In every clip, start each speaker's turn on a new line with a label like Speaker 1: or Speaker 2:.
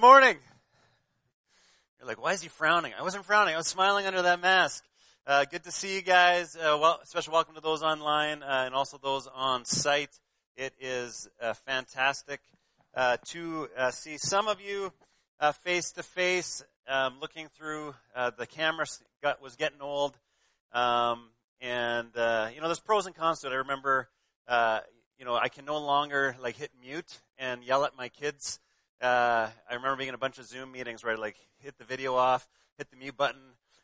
Speaker 1: morning. You're like, why is he frowning? I wasn't frowning. I was smiling under that mask. Uh, good to see you guys. Uh, well, special welcome to those online uh, and also those on site. It is uh, fantastic uh, to uh, see some of you face to face, looking through the camera. Got, was getting old, um, and you know, there's pros and cons to it. I remember, you know, I can no longer like hit mute and yell at my kids. Uh, I remember being in a bunch of Zoom meetings where I'd like hit the video off, hit the mute button,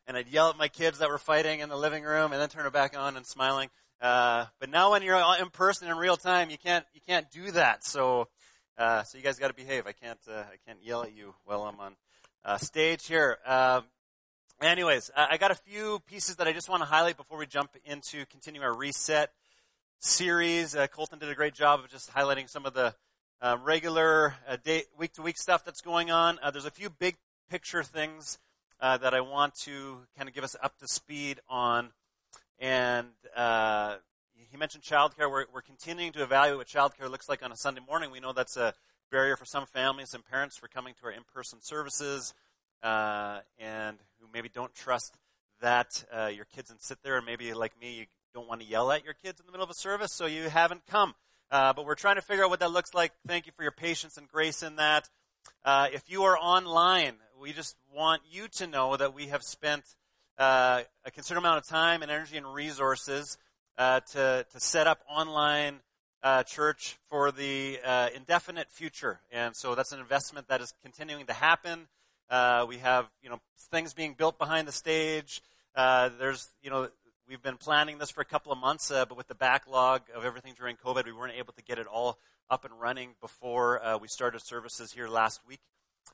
Speaker 1: and I'd yell at my kids that were fighting in the living room, and then turn it back on and smiling. Uh, but now when you're in person in real time, you can't you can't do that. So uh, so you guys got to behave. I can't uh, I can't yell at you while I'm on uh, stage here. Um, anyways, I got a few pieces that I just want to highlight before we jump into continue our reset series. Uh, Colton did a great job of just highlighting some of the uh, regular uh, day, week to week stuff that's going on. Uh, there's a few big picture things uh, that I want to kind of give us up to speed on. And uh, he mentioned childcare. We're, we're continuing to evaluate what childcare looks like on a Sunday morning. We know that's a barrier for some families and parents for coming to our in person services uh, and who maybe don't trust that your kids can sit there and maybe like me, you don't want to yell at your kids in the middle of a service, so you haven't come. Uh, but we're trying to figure out what that looks like. Thank you for your patience and grace in that. Uh, if you are online, we just want you to know that we have spent uh, a considerable amount of time and energy and resources uh, to, to set up online uh, church for the indefinite future. And so that's an investment that is continuing to happen. we have, you know, things being built behind the stage. there's, you know, We've been planning this for a couple of months, uh, but with the backlog of everything during COVID, we weren't able to get it all up and running before uh, we started services here last week.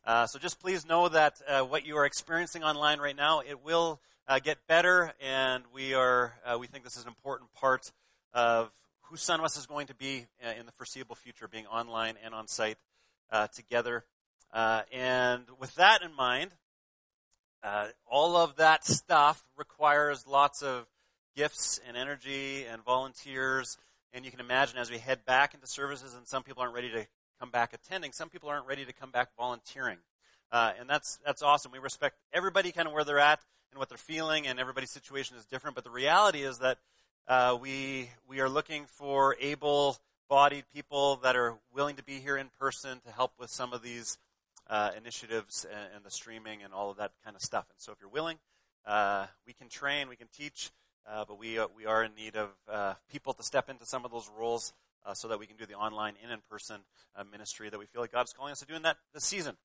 Speaker 1: Uh, so just please know that uh, what you are experiencing online right now, it will uh, get better, and we are uh, we think this is an important part of who Sunwest is going to be in the foreseeable future, being online and on site together. and with that in mind, all of that stuff requires lots of gifts and energy and volunteers. And you can imagine as we head back into services, and some people aren't ready to come back attending, some people aren't ready to come back volunteering. Uh, and that's that's awesome. We respect everybody kind of where they're at and what they're feeling, and everybody's situation is different. But the reality is that uh, we we are looking for able-bodied people that are willing to be here in person to help with some of these uh, initiatives and, and, the streaming and all of that kind of stuff. And so, if you're willing, uh, we can train, we can teach. Uh, but we, uh, we are in need of uh, people to step into some of those roles uh, so that we can do the online and in person uh, ministry that we feel like God's calling us to do in that this season.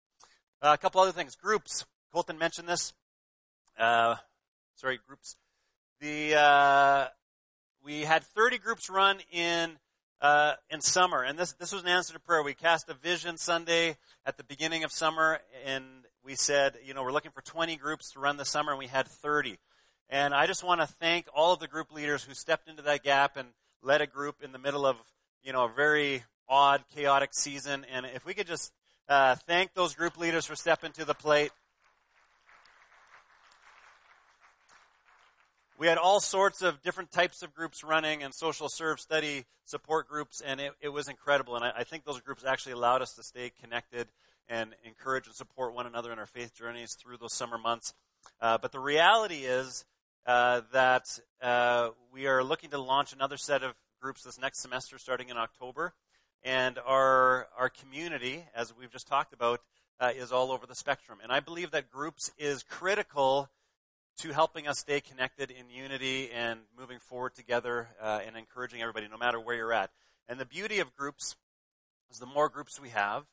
Speaker 1: Uh, a couple other things. Groups. Colton mentioned this. sorry, groups. The we had 30 groups run in in summer, and this this was an answer to prayer. We cast a vision Sunday at the beginning of summer, and we said, you know, we're looking for 20 groups to run this summer, and we had 30. And I just want to thank all of the group leaders who stepped into that gap and led a group in the middle of, you know, a very odd, chaotic season. And if we could just uh, thank those group leaders for stepping to the plate. We had all sorts of different types of groups running and social serve study support groups, and it, it was incredible. And I, I think those groups actually allowed us to stay connected and encourage and support one another in our faith journeys through those summer months. Uh, but the reality is uh, that uh, we are looking to launch another set of groups this next semester starting in October. And our, our community, as we've just talked about, uh, is all over the spectrum. And I believe that groups is critical to helping us stay connected in unity and moving forward together uh, and encouraging everybody, no matter where you're at. And the beauty of groups is the more groups we have,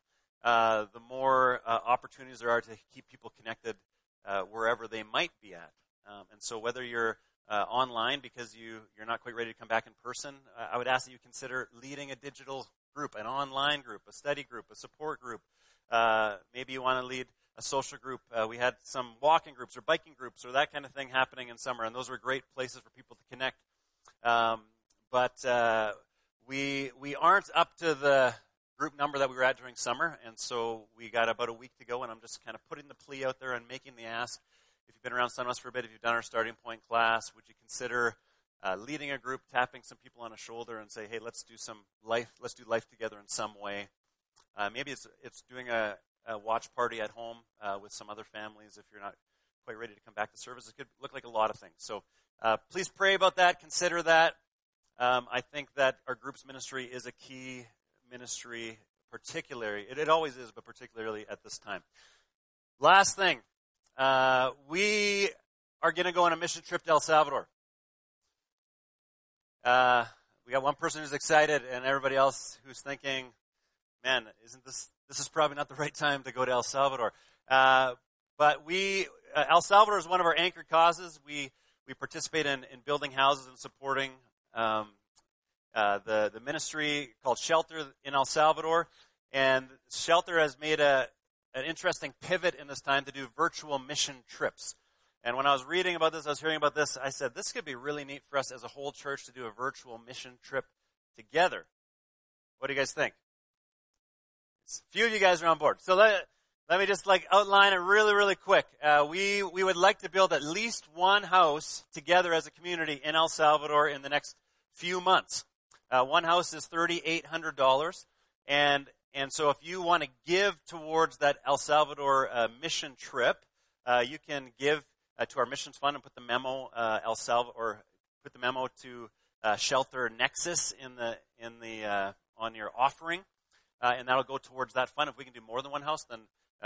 Speaker 1: uh, the more opportunities there are to keep people connected wherever they might be at. Um, and so, whether you're uh, online because you, you're not quite ready to come back in person, I would ask that you consider leading a digital group, an online group, a study group, a support group. Uh, maybe you want to lead a social group. Uh, we had some walking groups or biking groups or that kind of thing happening in summer, and those were great places for people to connect. Um, but uh, we we aren't up to the group number that we were at during summer, and so we got about a week to go, and I'm just kind of putting the plea out there and making the ask. If you've been around Sunwest for a bit, if you've done our starting point class, would you consider uh, leading a group, tapping some people on a shoulder, and say, "Hey, let's do some life. Let's do life together in some way." Uh, maybe it's it's doing a uh, watch party at home uh, with some other families if you're not quite ready to come back to service. It could look like a lot of things. So uh, please pray about that. Consider that. Um, I think that our groups ministry is a key ministry, particularly. It, it always is, but particularly at this time. Last thing, uh, we are going to go on a mission trip to El Salvador. Uh, we got one person who's excited, and everybody else who's thinking, "Man, isn't this this is probably not the right time to go to El Salvador?" Uh, but we, uh, El Salvador is one of our anchor causes. We we participate in, in building houses and supporting um, uh, the the ministry called Shelter in El Salvador, and Shelter has made a an interesting pivot in this time to do virtual mission trips. And when I was reading about this, I was hearing about this, I said, this could be really neat for us as a whole church to do a virtual mission trip together. What do you guys think? A few of you guys are on board. So let, let me just like outline it really, really quick. Uh, we, we would like to build at least one house together as a community in El Salvador in the next few months. Uh, one house is $3,800. And and so if you want to give towards that El Salvador uh, mission trip, uh, you can give uh, to our missions fund and put the memo uh, El Salvador, or put the memo to uh, Shelter Nexus in the in the uh, on your offering, and that'll go towards that fund. If we can do more than one house, then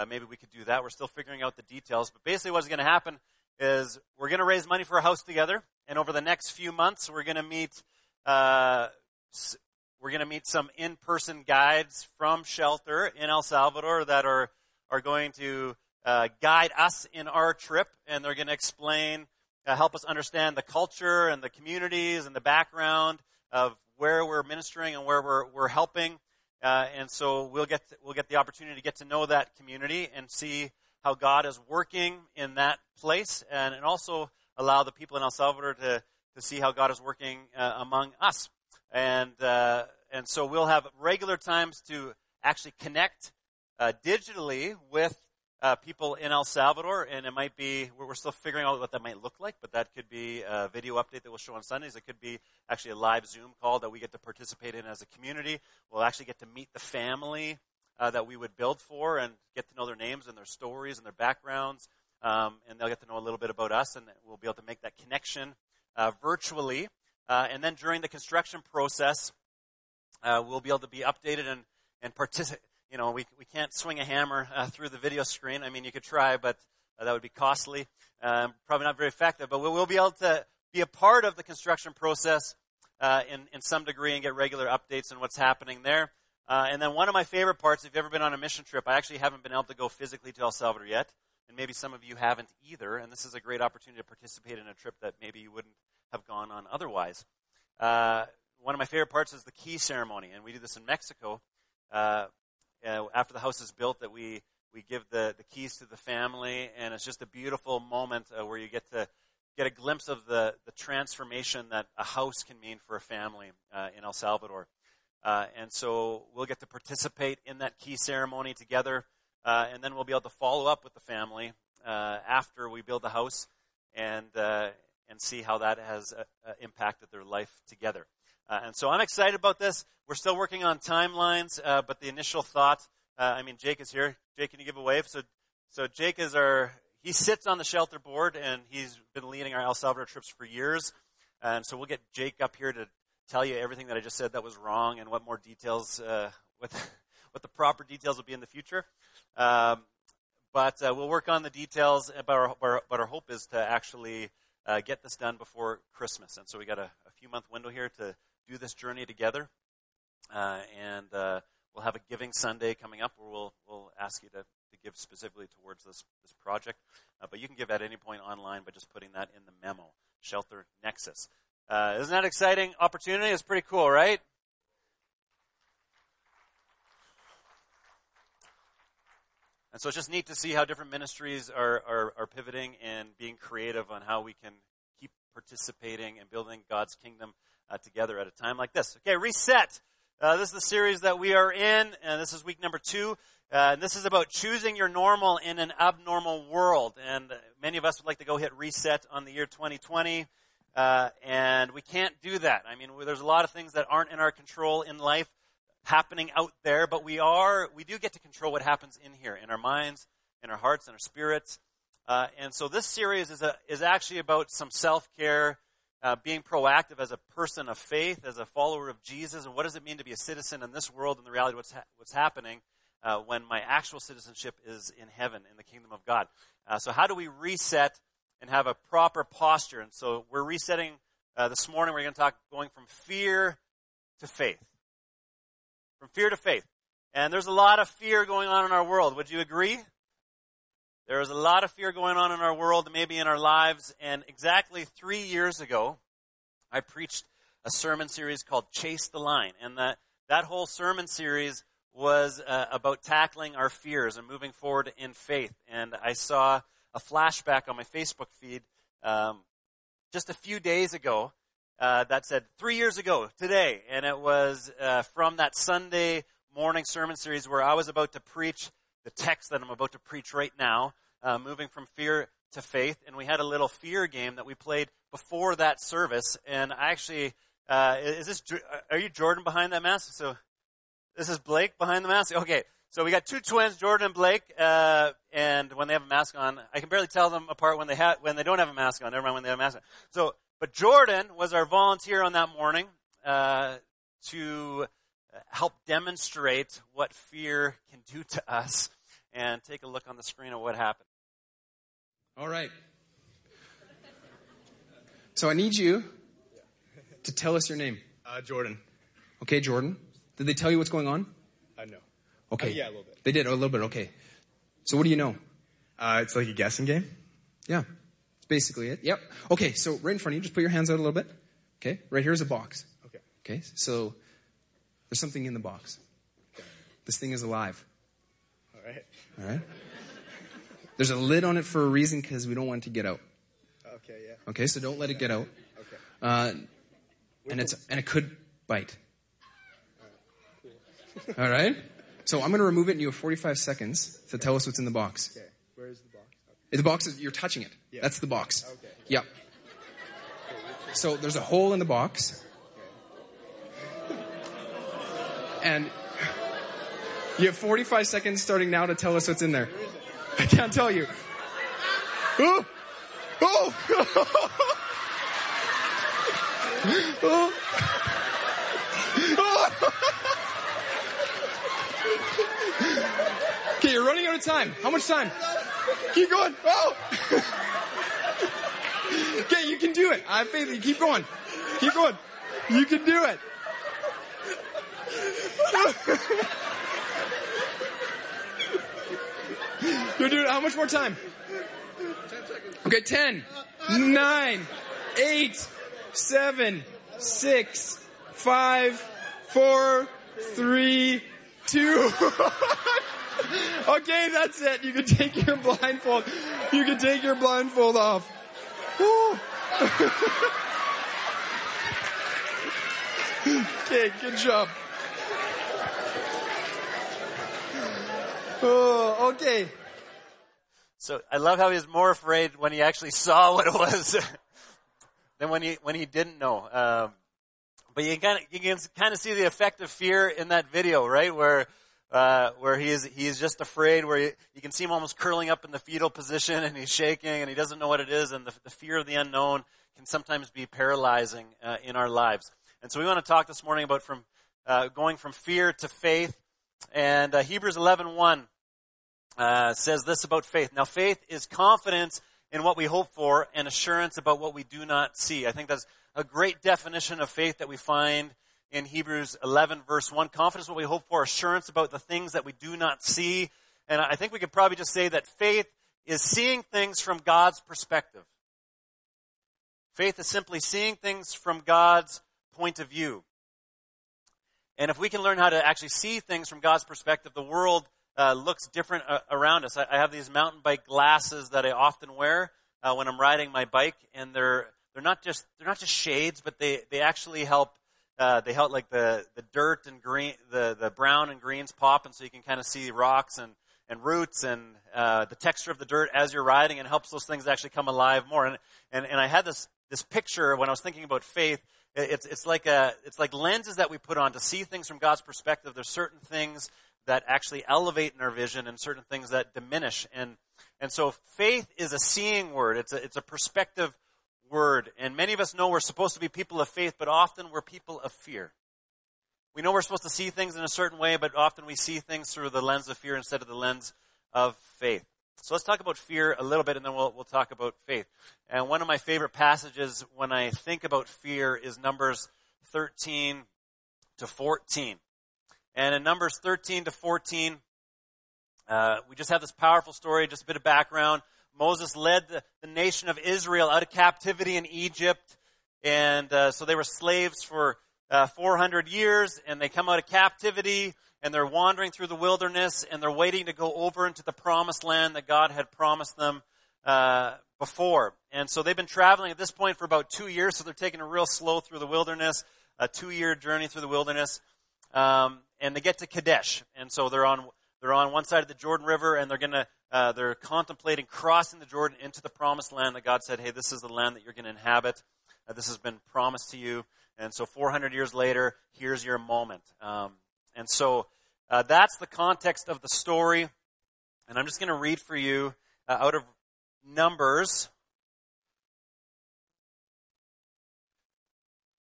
Speaker 1: maybe we could do that. We're still figuring out the details, but basically what's going to happen is we're going to raise money for a house together, and over the next few months, we're going to meet we're going to meet some in-person guides from Shelter in El Salvador that are, are going to uh, guide us in our trip, and they're going to explain, uh, help us understand the culture and the communities and the background of where we're ministering and where we're, we're helping. Uh, and so we'll get, we'll get the opportunity to get to know that community and see how God is working in that place, and, and also allow the people in El Salvador to, to see how God is working uh, among us and uh, and so we'll have regular times to actually connect uh, digitally with uh, people in El Salvador, and it might be we're still figuring out what that might look like, but that could be a video update that we'll show on Sundays. It could be actually a live Zoom call that we get to participate in as a community. We'll actually get to meet the family uh, that we would build for and get to know their names and their stories and their backgrounds, um, and they'll get to know a little bit about us, and we'll be able to make that connection uh, virtually. Uh, and then during the construction process, uh, we'll be able to be updated and, and participate. You know, we, we can't swing a hammer uh, through the video screen. I mean, you could try, but uh, that would be costly. Um, probably not very effective, but we will be able to be a part of the construction process uh, in, in some degree and get regular updates on what's happening there. Uh, and then one of my favorite parts, if you've ever been on a mission trip, I actually haven't been able to go physically to El Salvador yet, and maybe some of you haven't either, and this is a great opportunity to participate in a trip that maybe you wouldn't have gone on otherwise. Uh, one of my favorite parts is the key ceremony, and we do this in Mexico. Uh, uh, after the house is built, that we we give the, the keys to the family, and it's just a beautiful moment uh, where you get to get a glimpse of the, the transformation that a house can mean for a family uh, in El Salvador. Uh, and so we'll get to participate in that key ceremony together, uh, and then we'll be able to follow up with the family after we build the house and and see how that has impacted their life together. Uh, and so I'm excited about this. We're still working on timelines, uh, but the initial thought, uh, I mean, Jake is here. Jake, can you give a wave? So, so Jake is our, he sits on the shelter board and he's been leading our El Salvador trips for years. And so we'll get Jake up here to tell you everything that I just said that was wrong and what more details, uh, what, what the proper details will be in the future. Um, but uh, we'll work on the details, but our, but our hope is to actually uh, get this done before Christmas. And so we got a, a few month window here to do this journey together. Uh, and uh, we'll have a Giving Sunday coming up where we'll, we'll ask you to, to give specifically towards this, this project. Uh, but you can give at any point online by just putting that in the memo, Shelter Nexus. Uh, isn't that exciting opportunity? It's pretty cool, right? And so it's just neat to see how different ministries are, are, are pivoting and being creative on how we can keep participating and building God's kingdom uh, together at a time like this. Okay, reset. Uh, this is the series that we are in, and this is week number two. Uh, and this is about choosing your normal in an abnormal world. And many of us would like to go hit reset on the year 2020, uh, and we can't do that. I mean, there's a lot of things that aren't in our control in life happening out there, but we are, we do get to control what happens in here, in our minds, in our hearts, in our spirits. Uh, and so this series is, a, is actually about some self-care, uh, being proactive as a person of faith, as a follower of Jesus, and what does it mean to be a citizen in this world and the reality of what's, ha- what's happening uh, when my actual citizenship is in heaven, in the kingdom of God. Uh, so how do we reset and have a proper posture? And so we're resetting uh, this morning. We're going to talk going from fear to faith. From fear to faith. And there's a lot of fear going on in our world. Would you agree? There is a lot of fear going on in our world, maybe in our lives. And exactly three years ago, I preached a sermon series called Chase the Lion. And that, that whole sermon series was uh, about tackling our fears and moving forward in faith. And I saw a flashback on my Facebook feed um, just a few days ago uh, that said three years ago today, and it was uh, from that Sunday morning sermon series where I was about to preach the text that I'm about to preach right now, uh, moving from fear to faith. And we had a little fear game that we played before that service. And I actually, uh, is this, are you Jordan behind that mask? So this is Blake behind the mask? Okay. So we got two twins, Jordan and Blake, uh, and when they have a mask on, I can barely tell them apart when they have when they don't have a mask on. Never mind when they have a mask on. So, but Jordan was our volunteer on that morning uh, to help demonstrate what fear can do to us and take a look on the screen of what happened.
Speaker 2: All right. So I need you to tell us your name.
Speaker 3: Uh, Jordan.
Speaker 2: Okay, Jordan. Did they tell you what's going on?
Speaker 3: I uh, know.
Speaker 2: Okay.
Speaker 3: Uh, yeah, a little bit.
Speaker 2: They did, oh, a little bit, okay. So what do you know?
Speaker 3: Uh, it's like a guessing game.
Speaker 2: Yeah. Basically it. Yep. Okay, so right in front of you, just put your hands out a little bit. Okay, right here's a box.
Speaker 3: Okay.
Speaker 2: Okay, so there's something in the box. This thing is alive.
Speaker 3: All right.
Speaker 2: All right. There's a lid on it for a reason because we don't want it to get out.
Speaker 3: Okay. Yeah.
Speaker 2: Okay, so don't let it get out.
Speaker 3: Okay.
Speaker 2: Uh, and it's and it could bite. All right. So I'm going to remove it, and you have 45 seconds to tell us what's in the box.
Speaker 3: Okay. Where is the box?
Speaker 2: The box is you're touching it.
Speaker 3: Yeah.
Speaker 2: That's the box.
Speaker 3: Okay.
Speaker 2: Yep. So there's a hole in the box, and you have 45 seconds starting now to tell us what's in there. I can't tell you. Oh! Oh! oh! oh! okay, you're running out of time. How much time? Keep going. Oh! okay, you can do it. I have faith you. Keep going. Keep going. You can do it. You're doing how much more time? Okay, 10, 9, 8, 7, 6, 5, 4, 3, 2. okay, that's it. You can take your blindfold. You can take your blindfold off. okay, good job. Oh, okay.
Speaker 1: So I love how he was more afraid when he actually saw what it was than when he when he didn't know. Um, but you can you can kind of see the effect of fear in that video, right? Where uh, where he is he is just afraid, where you, you can see him almost curling up in the fetal position, and he's shaking, and he doesn't know what it is, and the, the fear of the unknown can sometimes be paralyzing uh, in our lives. And so we want to talk this morning about from uh, going from fear to faith. And uh, Hebrews 11:1 uh, says this about faith. Now, faith is confidence in what we hope for and assurance about what we do not see. I think that's a great definition of faith that we find in Hebrews 11 verse 1. Confidence what we hope for, assurance about the things that we do not see. And I think we could probably just say that faith is seeing things from God's perspective. Faith is simply seeing things from God's point of view. And if we can learn how to actually see things from God's perspective, the world uh, looks different uh, around us. I, I, have these mountain bike glasses that I often wear uh, when I'm riding my bike, and they're they're not just they're not just shades, but they they actually help uh, they help like the, the dirt and green, the, the brown and greens pop, and so you can kind of see rocks and, and roots and uh, the texture of the dirt as you're riding, and helps those things actually come alive more. And, and, and I had this, this picture when I was thinking about faith. It's, it's like a, it's like lenses that we put on to see things from God's perspective. There's certain things that actually elevate in our vision and certain things that diminish. And, and so faith is a seeing word. It's a, it's a perspective word. And many of us know we're supposed to be people of faith, but often we're people of fear. We know we're supposed to see things in a certain way, but often we see things through the lens of fear instead of the lens of faith. So let's talk about fear a little bit and then we'll, we'll talk about faith. And one of my favorite passages when I think about fear is Numbers 13 to 14. And in Numbers 13 to 14, uh, we just have this powerful story, just a bit of background. Moses led the, the nation of Israel out of captivity in Egypt. And uh, so they were slaves for uh, 400 years, and they come out of captivity, and they're wandering through the wilderness, and they're waiting to go over into the promised land that God had promised them uh, before. And so they've been traveling at this point for about two years, so they're taking a real slow through the wilderness, a two-year journey through the wilderness. Um, and they get to Kadesh, and so they're on they're on one side of the Jordan River, and they're gonna uh, they're contemplating crossing the Jordan into the promised land that God said, "Hey, this is the land that you're going to inhabit. Uh, this has been promised to you." And so 400 years later, here's your moment. Um, and so uh, that's the context of the story. And I'm just going to read for you uh, out of Numbers.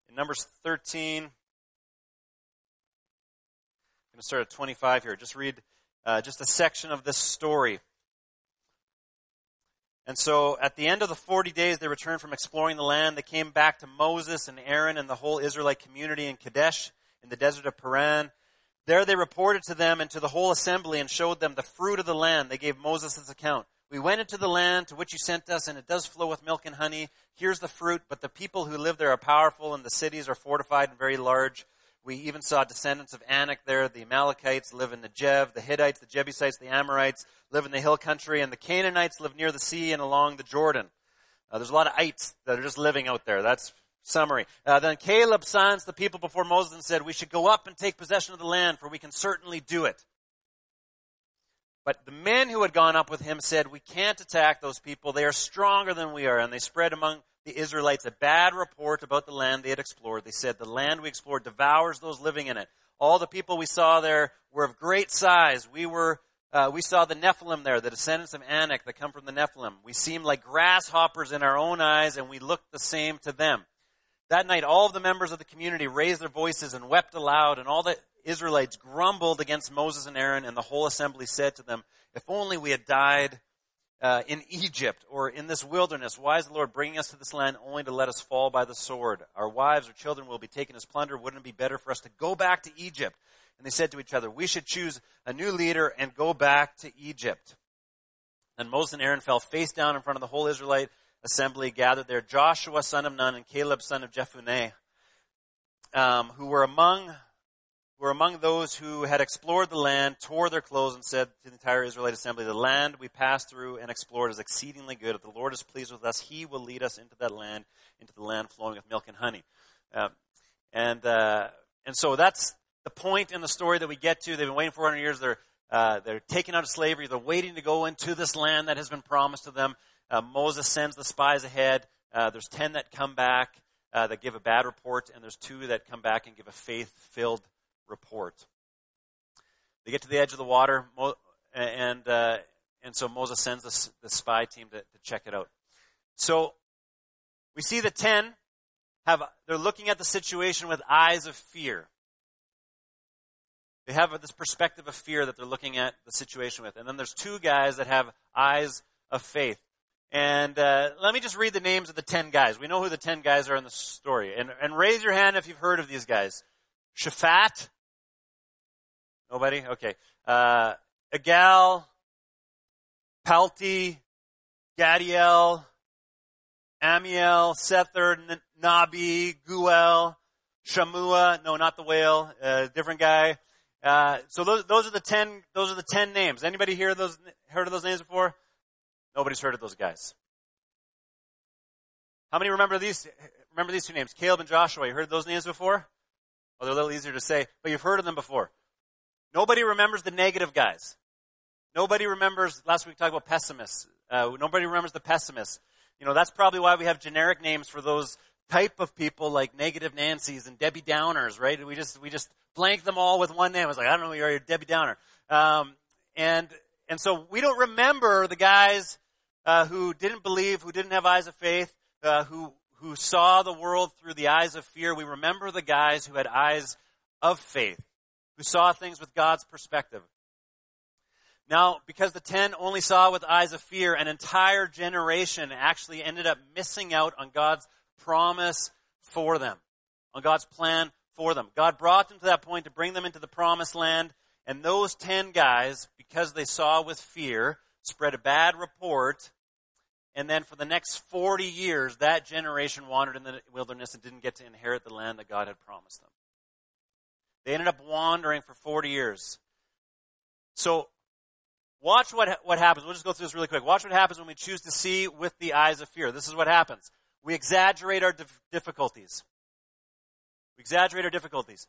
Speaker 1: In Numbers 13, I'm going to start at 25 here. Just read uh, just a section of this story. And so at the end of the 40 days, they returned from exploring the land. They came back to Moses and Aaron and the whole Israelite community in Kadesh in the desert of Paran. There they reported to them and to the whole assembly and showed them the fruit of the land. They gave Moses this account. We went into the land to which you sent us, and it does flow with milk and honey. Here's the fruit, but the people who live there are powerful, and the cities are fortified and very large. We even saw descendants of Anak there. The Amalekites live in Negev. The Hittites, the Jebusites, the Amorites live in the hill country. And the Canaanites live near the sea and along the Jordan. Uh, there's a lot of ites that are just living out there. That's summary. Uh, then Caleb silenced the people before Moses and said, We should go up and take possession of the land, for we can certainly do it. But the men who had gone up with him said, We can't attack those people. They are stronger than we are. And they spread among the Israelites a bad report about the land they had explored. They said, The land we explored devours those living in it. All the people we saw there were of great size. We were, uh, we saw the Nephilim there, the descendants of Anak that come from the Nephilim. We seemed like grasshoppers in our own eyes, and we looked the same to them. That night, all of the members of the community raised their voices and wept aloud, and all the Israelites grumbled against Moses and Aaron, and the whole assembly said to them, If only we had died uh, in Egypt or in this wilderness. Why is the Lord bringing us to this land only to let us fall by the sword? Our wives or children will be taken as plunder. Wouldn't it be better for us to go back to Egypt? And they said to each other, We should choose a new leader and go back to Egypt. And Moses and Aaron fell face down in front of the whole Israelite assembly gathered there. Joshua, son of Nun, and Caleb, son of Jephunneh, um, who were among were among those who had explored the land, tore their clothes, and said to the entire Israelite assembly, The land we passed through and explored is exceedingly good. If the Lord is pleased with us, he will lead us into that land, into the land flowing with milk and honey. Um, and, uh, and so that's the point in the story that we get to. They've been waiting 400 years. They're, uh, they're taken out of slavery. They're waiting to go into this land that has been promised to them. Uh, Moses sends the spies ahead. Uh, there's 10 that come back uh, that give a bad report, and there's two that come back and give a faith filled report. They get to the edge of the water, and uh, and so Moses sends the, the spy team to, to check it out. So we see the ten have they're looking at the situation with eyes of fear. They have this perspective of fear that they're looking at the situation with, and then there's two guys that have eyes of faith. And uh, let me just read the names of the ten guys. We know who the ten guys are in the story, and and raise your hand if you've heard of these guys. Shaphat, Nobody? Okay. Uh, Igal, Palti, Gaddiel, Ammiel, Sethur, Nahbi, Guel, Shammua. No, not the whale. Uh, different guy. Uh, so those, those are the ten. Those are the ten names. Anybody hear those? Heard of those names before? Nobody's heard of those guys. How many remember these? Remember these two names, Caleb and Joshua? You heard those names before? Well, they're a little easier to say, but you've heard of them before. Nobody remembers the negative guys. Nobody remembers, last week we talked about pessimists. Uh, nobody remembers the pessimists. You know, that's probably why we have generic names for those type of people like negative Nancy's and Debbie Downers, right? We just, we just blank them all with one name. I was like, I don't know who you are, you're Debbie Downer. Um, and, and so we don't remember the guys, uh, who didn't believe, who didn't have eyes of faith, uh, who, who saw the world through the eyes of fear. We remember the guys who had eyes of faith, who saw things with God's perspective. Now, because the ten only saw with eyes of fear, an entire generation actually ended up missing out on God's promise for them, on God's plan for them. God brought them to that point to bring them into the promised land, and those ten guys, because they saw with fear, spread a bad report, and then for the next 40 years, that generation wandered in the wilderness and didn't get to inherit the land that God had promised them. They ended up wandering for 40 years. So, watch what, what happens. We'll just go through this really quick. Watch what happens when we choose to see with the eyes of fear. This is what happens. We exaggerate our dif- difficulties. We exaggerate our difficulties.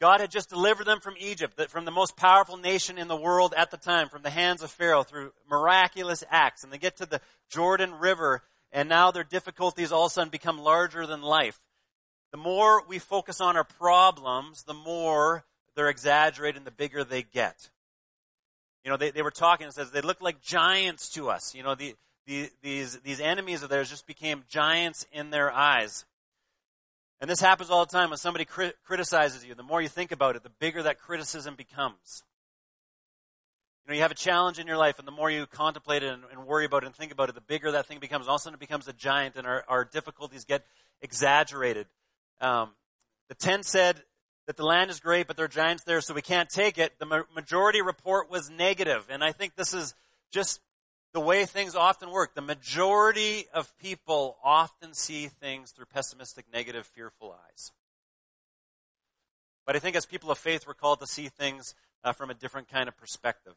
Speaker 1: God had just delivered them from Egypt, from the most powerful nation in the world at the time, from the hands of Pharaoh through miraculous acts. And they get to the Jordan River, and now their difficulties all of a sudden become larger than life. The more we focus on our problems, the more they're exaggerated and the bigger they get. You know, they, they were talking, it says they look like giants to us. You know, the, the, these, these enemies of theirs just became giants in their eyes. And this happens all the time when somebody cri- criticizes you. The more you think about it, the bigger that criticism becomes. You know, you have a challenge in your life, and the more you contemplate it and, and worry about it and think about it, the bigger that thing becomes. All of a sudden, it becomes a giant, and our, our difficulties get exaggerated. Um, the ten said that the land is great, but there are giants there, so we can't take it. The ma- majority report was negative, and I think this is just the way things often work. The majority of people often see things through pessimistic, negative, fearful eyes. But I think as people of faith, we're called to see things uh, from a different kind of perspective.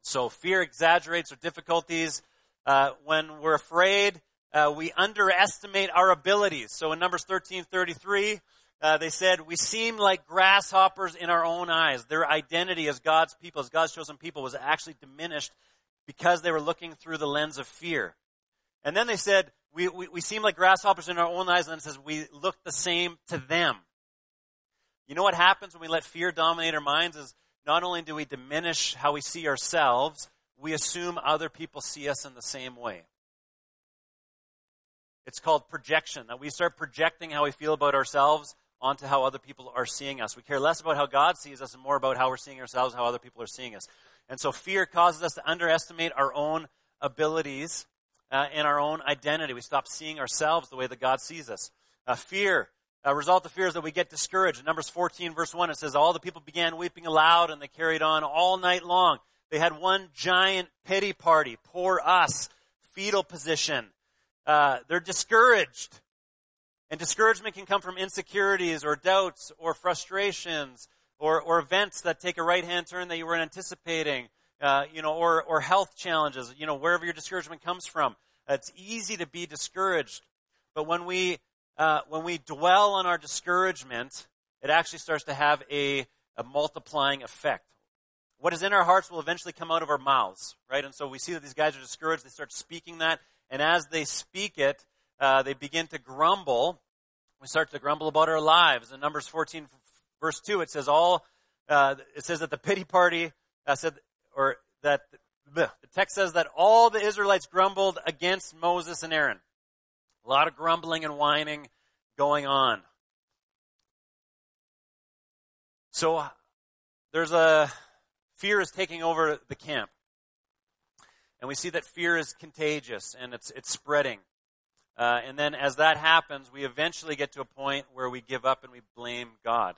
Speaker 1: So fear exaggerates our difficulties. Uh, when we're afraid, uh, we underestimate our abilities. So in Numbers 13:33, uh, they said, "We seem like grasshoppers in our own eyes." Their identity as God's people, as God's chosen people, was actually diminished because they were looking through the lens of fear. And then they said, we, we, we seem like grasshoppers in our own eyes, and then it says we look the same to them. You know what happens when we let fear dominate our minds is not only do we diminish how we see ourselves, we assume other people see us in the same way. It's called projection, that we start projecting how we feel about ourselves onto how other people are seeing us. We care less about how God sees us and more about how we're seeing ourselves, how other people are seeing us. And so fear causes us to underestimate our own abilities uh, and our own identity. We stop seeing ourselves the way that God sees us. Uh, fear, a result of fear is that we get discouraged. In Numbers 14 verse 1, it says, All the people began weeping aloud and they carried on all night long. They had one giant pity party. Poor us. Fetal position. Uh, they're discouraged. And discouragement can come from insecurities or doubts or frustrations or, or events that take a right hand turn that you weren't anticipating, uh, you know, or, or health challenges, you know, wherever your discouragement comes from. It's easy to be discouraged. But when we, uh, when we dwell on our discouragement, it actually starts to have a, a multiplying effect. What is in our hearts will eventually come out of our mouths, right? And so we see that these guys are discouraged. They start speaking that. And as they speak it, uh, they begin to grumble. We start to grumble about our lives. In Numbers 14, verse 2, it says all, uh, it says that the pity party uh, said, or that, the text says that all the Israelites grumbled against Moses and Aaron. A lot of grumbling and whining going on. So there's a fear is taking over the camp. And we see that fear is contagious and it's, it's spreading. Uh, and then as that happens, we eventually get to a point where we give up and we blame God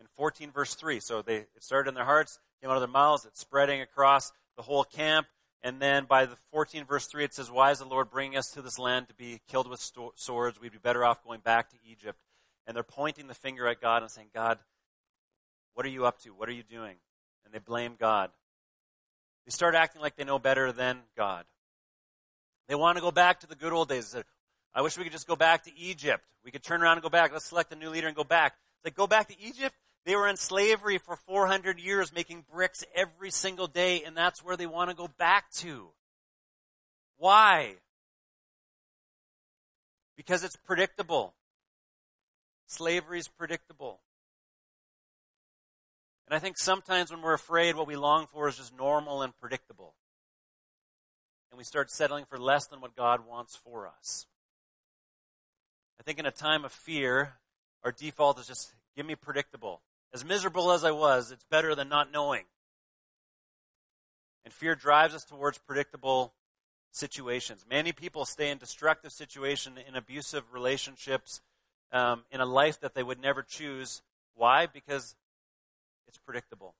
Speaker 1: in 14 verse 3. So they, it started in their hearts, came out of their mouths, it's spreading across the whole camp. And then by the 14 verse 3, it says, Why is the Lord bringing us to this land to be killed with sto- swords? We'd be better off going back to Egypt. And they're pointing the finger at God and saying, God, what are you up to? What are you doing? And they blame God. They start acting like they know better than God. They want to go back to the good old days. I wish we could just go back to Egypt. We could turn around and go back. Let's select a new leader and go back. It's like, go back to Egypt? They were in slavery for 400 years, making bricks every single day, and that's where they want to go back to. Why? Because it's predictable. Slavery is predictable. And I think sometimes when we're afraid, what we long for is just normal and predictable. And we start settling for less than what God wants for us. I think in a time of fear, our default is just give me predictable. As miserable as I was, it's better than not knowing. And fear drives us towards predictable situations. Many people stay in destructive situations, in abusive relationships, um, in a life that they would never choose. Why? Because it's predictable.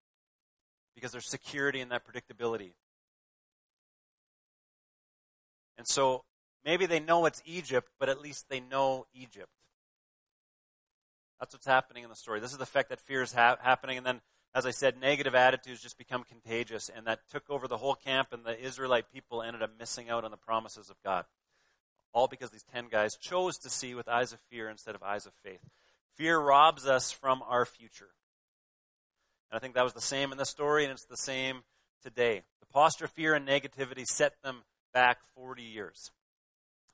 Speaker 1: Because there's security in that predictability. And so maybe they know it's Egypt, but at least they know Egypt. That's what's happening in the story. This is the effect that fear is ha- happening. And then, as I said, negative attitudes just become contagious. And that took over the whole camp, and the Israelite people ended up missing out on the promises of God. All because these 10 guys chose to see with eyes of fear instead of eyes of faith. Fear robs us from our future. And I think that was the same in the story, and it's the same today. The posture of fear and negativity set them back 40 years.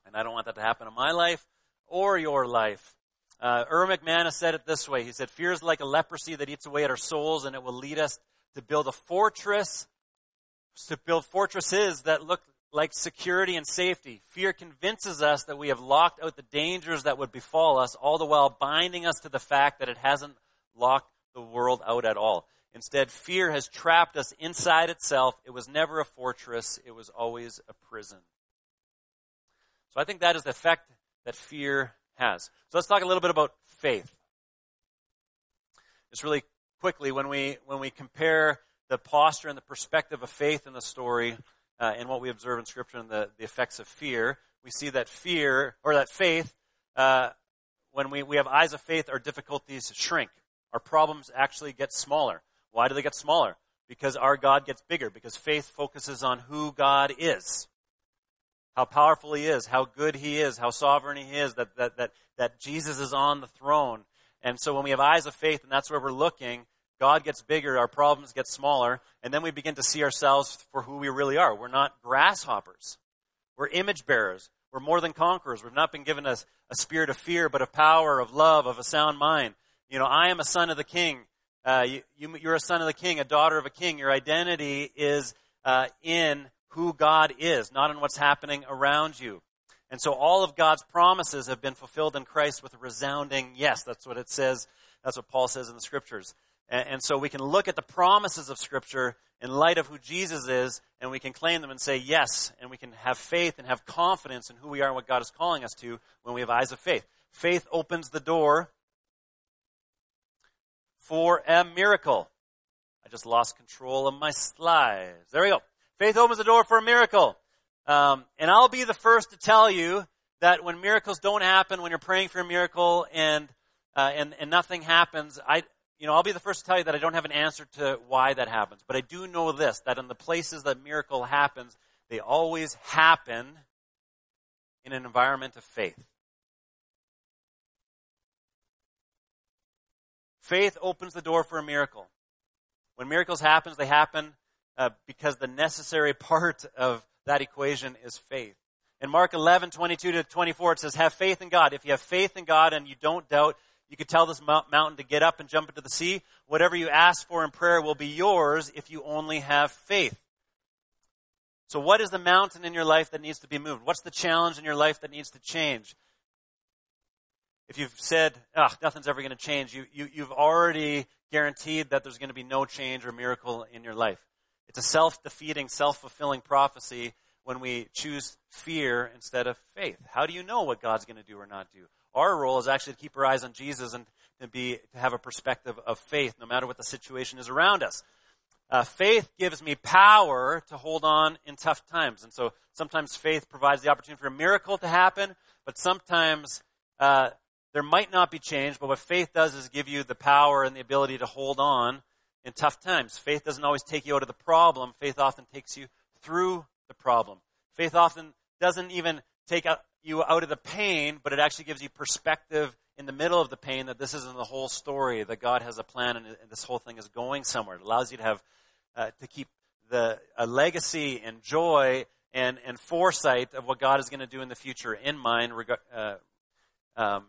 Speaker 1: And I don't want that to happen in my life or your life. Uh, McManus said it this way. He said, Fear is like a leprosy that eats away at our souls, and it will lead us to build a fortress, to build fortresses that look like security and safety. Fear convinces us that we have locked out the dangers that would befall us, all the while binding us to the fact that it hasn't locked the world out at all. Instead, fear has trapped us inside itself. It was never a fortress, it was always a prison. So I think that is the effect that fear has. So let's talk a little bit about faith. Just really quickly, when we, when we compare the posture and the perspective of faith in the story uh, and what we observe in Scripture and the, the effects of fear, we see that fear, or that faith, uh, when we, we have eyes of faith, our difficulties shrink. Our problems actually get smaller. Why do they get smaller? Because our God gets bigger, because faith focuses on who God is how powerful he is, how good he is, how sovereign he is, that, that, that, that Jesus is on the throne. And so when we have eyes of faith and that's where we're looking, God gets bigger, our problems get smaller, and then we begin to see ourselves for who we really are. We're not grasshoppers. We're image bearers. We're more than conquerors. We've not been given a, a spirit of fear, but of power, of love, of a sound mind. You know, I am a son of the king. Uh, you, you, are a son of the king, a daughter of a king. Your identity is uh, in who God is, not in what's happening around you. And so all of God's promises have been fulfilled in Christ with a resounding yes. That's what it says. That's what Paul says in the scriptures. And, and so we can look at the promises of scripture in light of who Jesus is, and we can claim them and say yes, and we can have faith and have confidence in who we are and what God is calling us to when we have eyes of faith. Faith opens the door for a miracle. I just lost control of my slides. There we go. Faith opens the door for a miracle. Um, and I'll be the first to tell you that when miracles don't happen, when you're praying for a miracle and, uh, and, and nothing happens, I, you know, I'll be the first to tell you that I don't have an answer to why that happens. But I do know this, that in the places that miracle happens, they always happen in an environment of faith. Faith opens the door for a miracle. When miracles happen, they happen uh, because the necessary part of that equation is faith. In Mark 11, 22 to 24, it says, have faith in God. If you have faith in God and you don't doubt, you could tell this mountain to get up and jump into the sea. Whatever you ask for in prayer will be yours if you only have faith. So what is the mountain in your life that needs to be moved? What's the challenge in your life that needs to change? If you've said, oh, nothing's ever going to change, you, you, you've already guaranteed that there's going to be no change or miracle in your life. It's a self-defeating, self-fulfilling prophecy when we choose fear instead of faith. How do you know what God's going to do or not do? Our role is actually to keep our eyes on Jesus and to be to have a perspective of faith, no matter what the situation is around us. Uh, faith gives me power to hold on in tough times, and so sometimes faith provides the opportunity for a miracle to happen, but sometimes uh, there might not be change. But what faith does is give you the power and the ability to hold on in tough times. Faith doesn't always take you out of the problem. Faith often takes you through the problem. Faith often doesn't even take you out of the pain, but it actually gives you perspective in the middle of the pain that this isn't the whole story, that God has a plan and this whole thing is going somewhere. It allows you to have, uh, to keep the, a legacy and joy and, and foresight of what God is going to do in the future in mind, uh, um,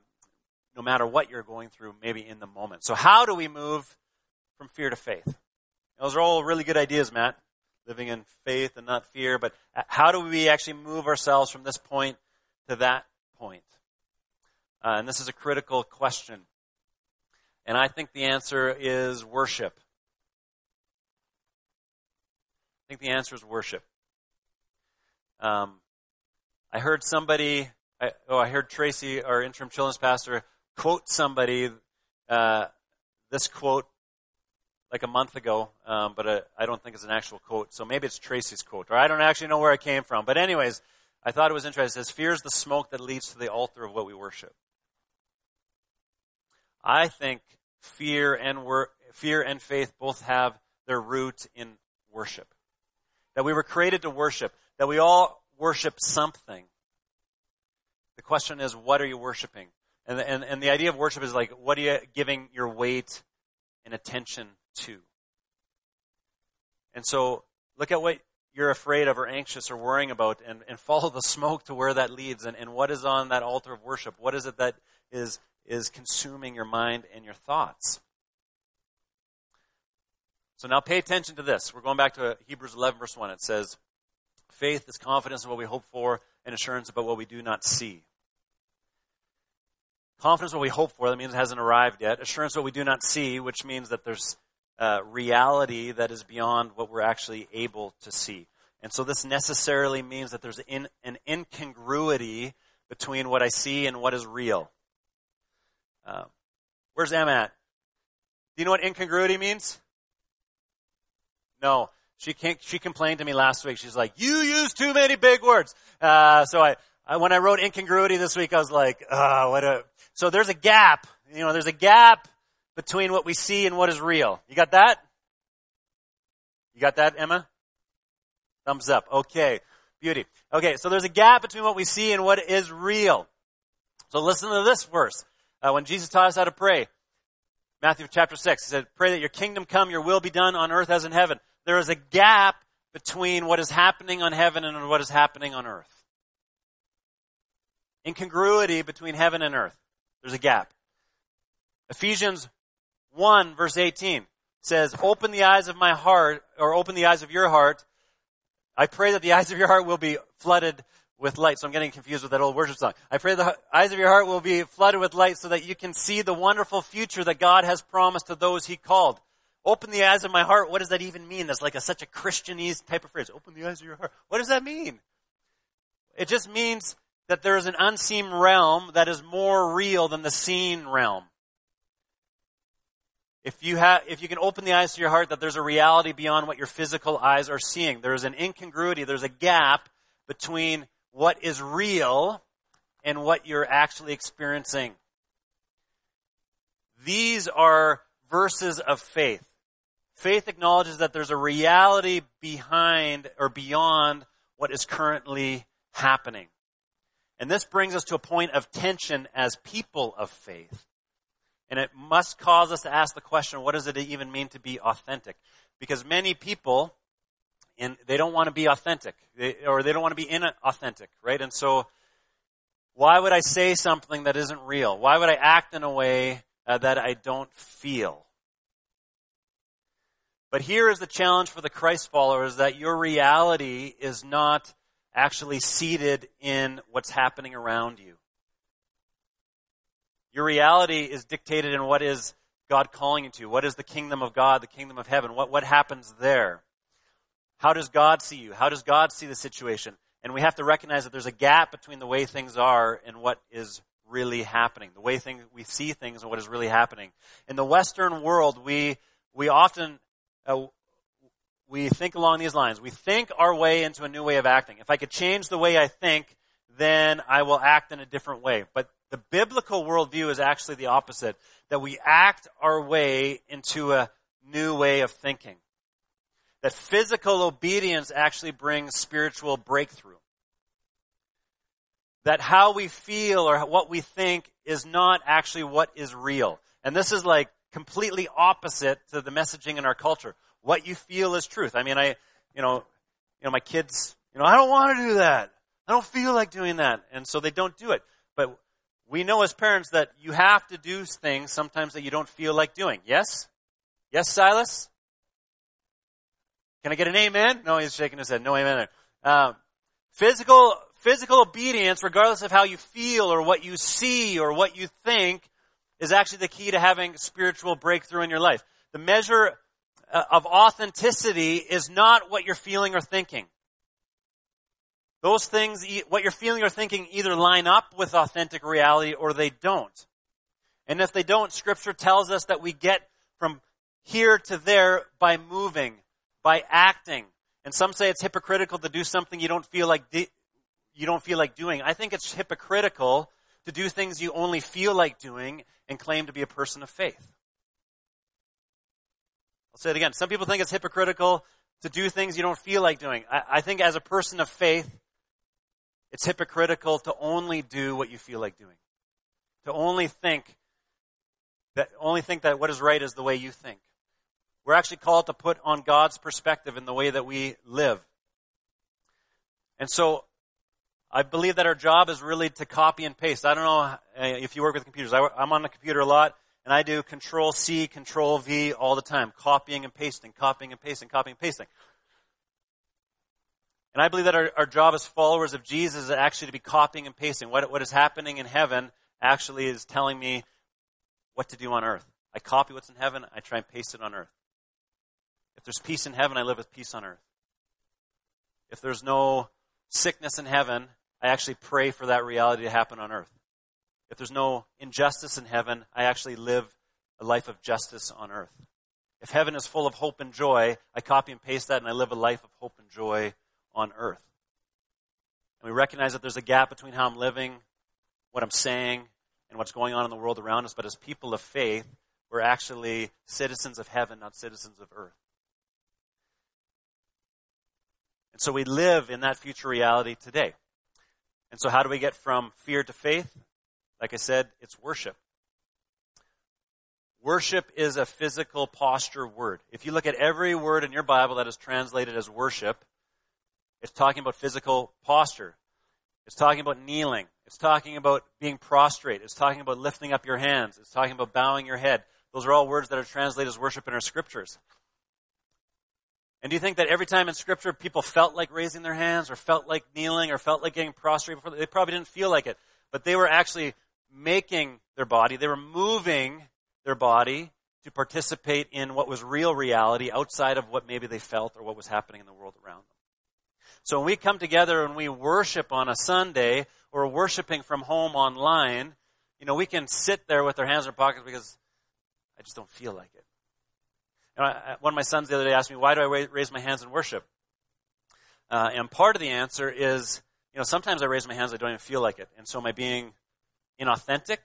Speaker 1: no matter what you're going through, maybe in the moment. So, how do we move from fear to faith? Those are all really good ideas, Matt. Living in faith and not fear. But how do we actually move ourselves from this point to that point? Uh, and this is a critical question. And I think the answer is worship. I think the answer is worship. Um, I heard somebody, I, oh, I heard Tracy, our interim children's pastor, quote somebody uh, this quote like a month ago, um, but uh, I don't think it's an actual quote. So maybe it's Tracy's quote, or I don't actually know where it came from. But anyways, I thought it was interesting. It says, "Fear is the smoke that leads to the altar of what we worship." I think fear and wor- fear and faith both have their root in worship. That we were created to worship. That we all worship something. The question is, what are you worshiping? And, and, and the idea of worship is like, what are you giving your weight and attention to? And so, look at what you're afraid of or anxious or worrying about and, and follow the smoke to where that leads and, and what is on that altar of worship. What is it that is, is consuming your mind and your thoughts? So now pay attention to this. We're going back to Hebrews 11 verse 1. It says, faith is confidence in what we hope for and assurance about what we do not see. Confidence what we hope for, that means it hasn't arrived yet. Assurance what we do not see, which means that there's uh, reality that is beyond what we're actually able to see. And so this necessarily means that there's in, an incongruity between what I see and what is real. Uh, where's Em at? Do you know what incongruity means? No. She can't, she complained to me last week. She's like, "You use too many big words." Uh, so I, I, when I wrote incongruity this week, I was like, "Ah, oh, what a." So there's a gap. You know, there's a gap between what we see and what is real. You got that? You got that, Emma? Thumbs up. Okay. Beauty. Okay, so there's a gap between what we see and what is real. So listen to this verse. Uh, when Jesus taught us how to pray, Matthew chapter 6, he said, Pray that your kingdom come, your will be done on earth as in heaven. There is a gap between what is happening on heaven and what is happening on earth. Incongruity between heaven and earth. There's a gap. Ephesians 1 verse 18 says, open the eyes of my heart, or open the eyes of your heart. I pray that the eyes of your heart will be flooded with light. So I'm getting confused with that old worship song. I pray the eyes of your heart will be flooded with light so that you can see the wonderful future that God has promised to those he called. Open the eyes of my heart. What does that even mean? That's like a, such a Christianese type of phrase. Open the eyes of your heart. What does that mean? It just means that there is an unseen realm that is more real than the seen realm. If you have, if you can open the eyes to your heart that there's a reality beyond what your physical eyes are seeing, there's an incongruity, there's a gap between what is real and what you're actually experiencing. These are verses of faith. Faith acknowledges that there's a reality behind or beyond what is currently happening. And this brings us to a point of tension as people of faith. And it must cause us to ask the question, what does it even mean to be authentic? Because many people, and they don't want to be authentic, they, or they don't want to be inauthentic, right? And so, why would I say something that isn't real? Why would I act in a way uh, that I don't feel? But here is the challenge for the Christ followers that your reality is not actually seated in what's happening around you. Your reality is dictated in what is God calling you to. What is the kingdom of God, the kingdom of heaven? What, what happens there? How does God see you? How does God see the situation? And we have to recognize that there's a gap between the way things are and what is really happening. The way things, we see things and what is really happening. In the Western world, we, we often, uh, we think along these lines. We think our way into a new way of acting. If I could change the way I think, then I will act in a different way. But the biblical worldview is actually the opposite. That we act our way into a new way of thinking. That physical obedience actually brings spiritual breakthrough. That how we feel or what we think is not actually what is real. And this is like completely opposite to the messaging in our culture what you feel is truth. I mean, I, you know, you know, my kids, you know, I don't want to do that. I don't feel like doing that. And so they don't do it. But we know as parents that you have to do things sometimes that you don't feel like doing. Yes? Yes, Silas? Can I get an amen? No, he's shaking his head. No amen. Um, physical, physical obedience, regardless of how you feel or what you see or what you think, is actually the key to having spiritual breakthrough in your life. The measure Uh, of authenticity is not what you're feeling or thinking. Those things, what you're feeling or thinking either line up with authentic reality or they don't. And if they don't, scripture tells us that we get from here to there by moving, by acting. And some say it's hypocritical to do something you don't feel like you don't feel like doing. I think it's hypocritical to do things you only feel like doing and claim to be a person of faith. I'll say it again. Some people think it's hypocritical to do things you don't feel like doing. I, I think as a person of faith, it's hypocritical to only do what you feel like doing. To only think that, only think that what is right is the way you think. We're actually called to put on God's perspective in the way that we live. And so, I believe that our job is really to copy and paste. I don't know uh, if you work with computers. I, am on the computer a lot, and I do Control C, Control V all the time, copying and pasting, copying and pasting, copying and pasting. And I believe that our, our job as followers of Jesus is actually to be copying and pasting. What, what is happening in heaven actually is telling me what to do on earth. I copy what's in heaven, I try and paste it on earth. If there's peace in heaven, I live with peace on earth. If there's no sickness in heaven, I actually pray for that reality to happen on earth. If there's no injustice in heaven, I actually live a life of justice on earth. If heaven is full of hope and joy, I copy and paste that and I live a life of hope and joy on earth. And we recognize that there's a gap between how I'm living, what I'm saying, and what's going on in the world around us. But as people of faith, we're actually citizens of heaven, not citizens of earth. And so we live in that future reality today. And so, how do we get from fear to faith? Like I said, it's worship. Worship is a physical posture word. If you look at every word in your Bible that is translated as worship, it's talking about physical posture. It's talking about kneeling. It's talking about being prostrate. It's talking about lifting up your hands. It's talking about bowing your head. Those are all words that are translated as worship in our scriptures. And do you think that every time in scripture people felt like raising their hands or felt like kneeling or felt like getting prostrate before they probably didn't feel like it, but they were actually making their body, they were moving their body to participate in what was real reality outside of what maybe they felt or what was happening in the world around them. So when we come together and we worship on a Sunday or worshiping from home online, you know, we can sit there with our hands in our pockets because I just don't feel like it. You know, one of my sons the other day asked me, why do I raise my hands in worship? Uh, and part of the answer is, you know, sometimes I raise my hands, I don't even feel like it. And so I being inauthentic?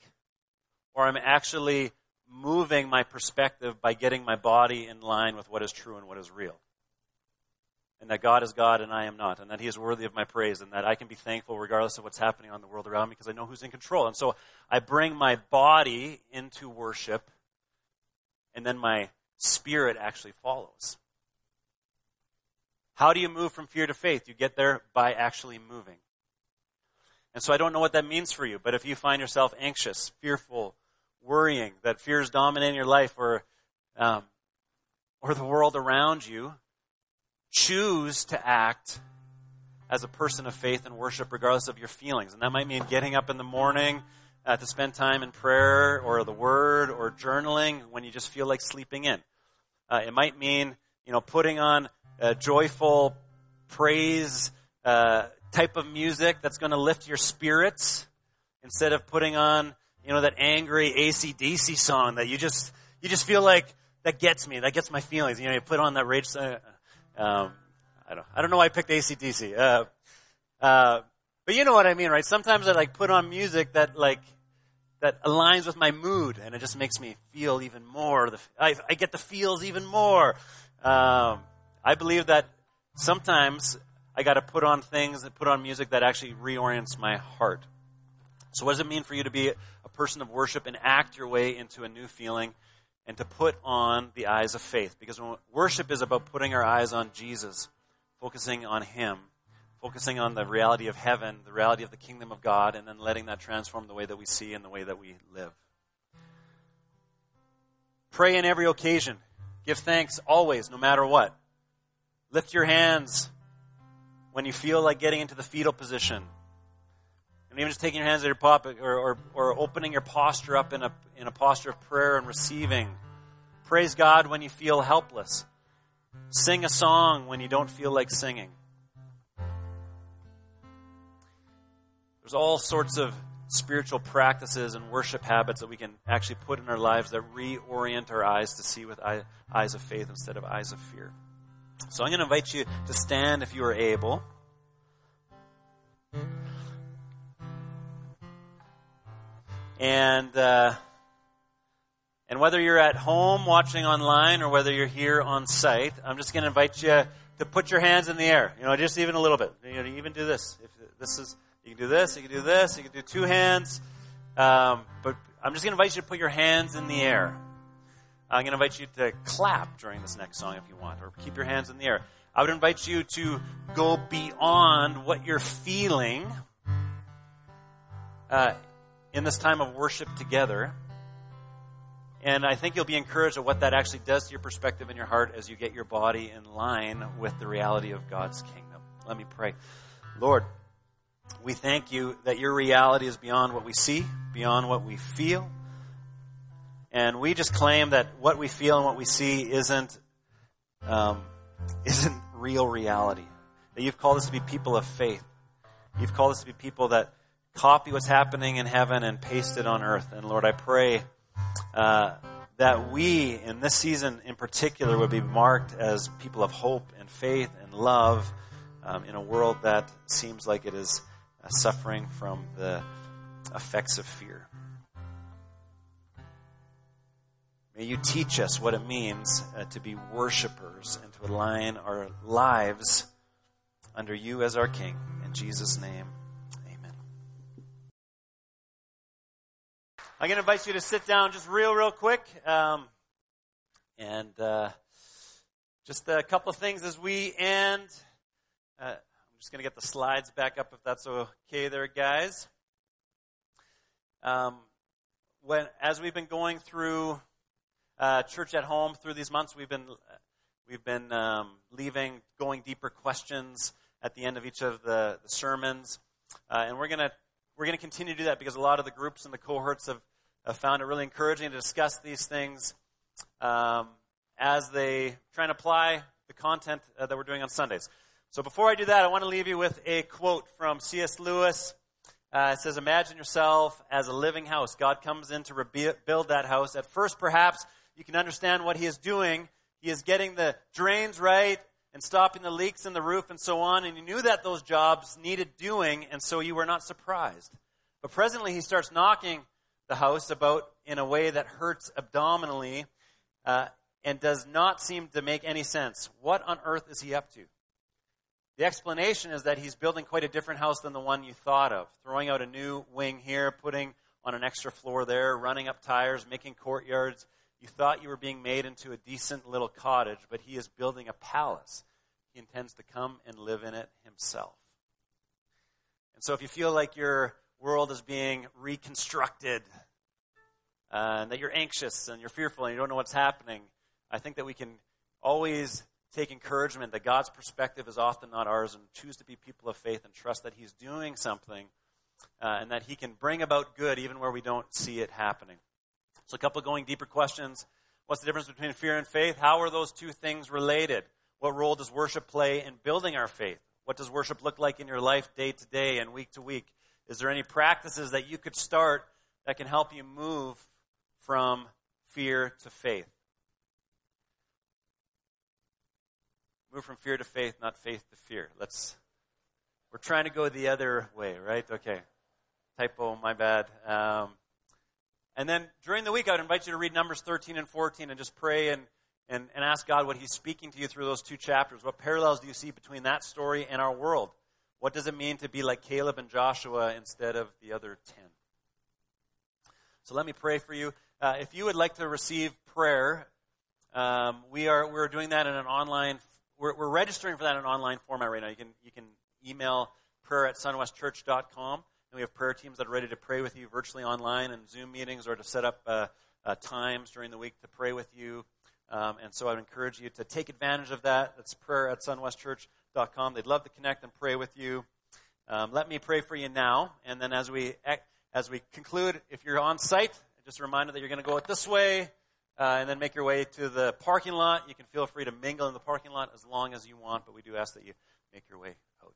Speaker 1: Or I'm actually moving my perspective by getting my body in line with what is true and what is real and that God is God and I am not, and that He is worthy of my praise, and that I can be thankful regardless of what's happening on the world around me because I know who's in control. And so I bring my body into worship, and then my spirit actually follows. How do you move from fear to faith? You get there by actually moving. And so I don't know what that means for you, but if you find yourself anxious, fearful, worrying, that fear is dominating your life or, um, or the world around you, choose to act as a person of faith and worship regardless of your feelings. And that might mean getting up in the morning uh, to spend time in prayer or the word or journaling when you just feel like sleeping in. Uh, it might mean, you know, putting on joyful praise uh, type of music that's going to lift your spirits instead of putting on, you know, that angry AC/DC song that you just, you just feel like that gets me, that gets my feelings. You know, you put on that rage, uh, um, I don't, I don't know why I picked AC/DC. Uh, uh, but you know what I mean, right? Sometimes I like put on music that like, that aligns with my mood and it just makes me feel even more. I, I get the feels even more. Um, I believe that sometimes I got to put on things and put on music that actually reorients my heart. So, what does it mean for you to be a person of worship and act your way into a new feeling? and to put on the eyes of faith. Because worship is about putting our eyes on Jesus, focusing on Him. focusing on the reality of heaven, the reality of the kingdom of God, and then letting that transform the way that we see and the way that we live. Pray in every occasion. Give thanks always, no matter what. Lift your hands when you feel like getting into the fetal position. And even just taking your hands at your pop or, or, or opening your posture up in a, in a posture of prayer and receiving. Praise God when you feel helpless. Sing a song when you don't feel like singing. There's all sorts of spiritual practices and worship habits that we can actually put in our lives that reorient our eyes to see with eyes of faith instead of eyes of fear. So I'm going to invite you to stand if you are able. And uh, and whether you're at home watching online or whether you're here on site, I'm just going to invite you to put your hands in the air. You know, just even a little bit. You know, even do this. If this is, you can do this. You can do this. You can do two hands. Um, but I'm just going to invite you to put your hands in the air. I'm going to invite you to clap during this next song if you want, or keep your hands in the air. I would invite you to go beyond what you're feeling uh, in this time of worship together. And I think you'll be encouraged at what that actually does to your perspective in your heart as you get your body in line with the reality of God's kingdom. Let me pray. Lord, we thank you that your reality is beyond what we see, beyond what we feel. And we just claim that what we feel and what we see isn't, um, isn't real reality. That you've called us to be people of faith. You've called us to be people that copy what's happening in heaven and paste it on earth. And Lord, I pray uh, that we, in this season in particular, would be marked as people of hope and faith and love um, in a world that seems like it is uh, suffering from the effects of fear. May you teach us what it means uh, to be worshipers and to align our lives under you as our King. In Jesus' name. Amen. I'm going to invite you to sit down just real, real quick. Um, and uh, just a couple of things as we end. Uh, I'm just going to get the slides back up if that's okay there, guys. Um, when, as we've been going through uh, church at home through these months, we've been, we've been um, leaving going deeper questions at the end of each of the, the sermons. Uh, and we're to we're to continue to do that because a lot of the groups and the cohorts have, have found it really encouraging to discuss these things um, as they try and apply the content uh, that we're doing on Sundays. So before I do that, I want to leave you with a quote from C.S. Lewis. Uh, it says, Imagine yourself as a living house. God comes in to rebuild that house. At first, perhaps, you can understand what He is doing. He is getting the drains right and stopping the leaks in the roof and so on. And you knew that those jobs needed doing, and so you were not surprised. But presently, he starts knocking the house about in a way that hurts abdominally uh, and does not seem to make any sense. What on earth is he up to? The explanation is that he's building quite a different house than the one you thought of. Throwing out a new wing here, putting on an extra floor there, running up tires, making courtyards. You thought you were being made into a decent little cottage, but he is building a palace. He intends to come and live in it himself. And so if you feel like your world is being reconstructed, uh, and that you're anxious and you're fearful and you don't know what's happening, I think that we can always take encouragement that God's perspective is often not ours and choose to be people of faith and trust that He's doing something uh, and that He can bring about good even where we don't see it happening. So, a couple going deeper questions. What's the difference between fear and faith? How are those two things related? What role does worship play in building our faith? What does worship look like in your life day to day and week to week? Is there any practices that you could start that can help you move from fear to faith? Move from fear to faith, not faith to fear. Let's. We're trying to go the other way, right? Okay. Typo, my bad. Um, and then during the week, I would invite you to read Numbers 13 and 14 and just pray and, and, and ask God what He's speaking to you through those two chapters. What parallels do you see between that story and our world? What does it mean to be like Caleb and Joshua instead of the other 10? So let me pray for you. Uh, if you would like to receive prayer, um, we are we're doing that in an online. We're, we're registering for that in an online format right now. You can you can email prayer at sunwestchurch.com. And we have prayer teams that are ready to pray with you virtually online and Zoom meetings or to set up uh, uh, times during the week to pray with you. Um, and so I'd encourage you to take advantage of that. That's prayer at sunwestchurch.com. They'd love to connect and pray with you. Um, let me pray for you now. And then as we, as we conclude, if you're on site, just a reminder that you're going to go it this way. Uh, and then make your way to the parking lot. You can feel free to mingle in the parking lot as long as you want, but we do ask that you make your way out.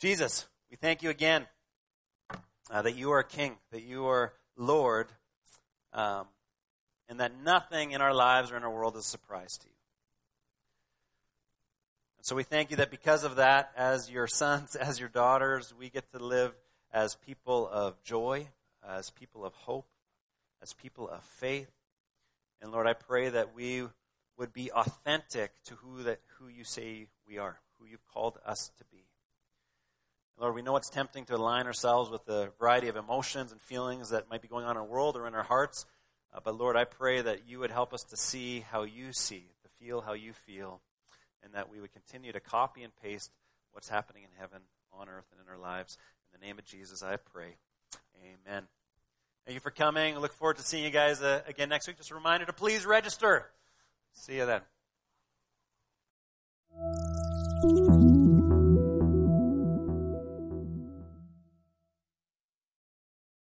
Speaker 1: Jesus, we thank you again uh, that you are King, that you are Lord, um, and that nothing in our lives or in our world is a surprise to you. And so we thank you that because of that, as your sons, as your daughters, we get to live as people of joy, as people of hope, as people of faith and Lord, I pray that we would be authentic to who that who you say we are, who you've called us to be. Lord, we know it's tempting to align ourselves with the variety of emotions and feelings that might be going on in our world or in our hearts. Uh, but Lord, I pray that you would help us to see how you see, to feel how you feel, and that we would continue to copy and paste what's happening in heaven, on earth, and in our lives. In the name of Jesus, I pray. Amen. Thank you for coming. I look forward to seeing you guys uh, again next week. Just a reminder to please register. See you then.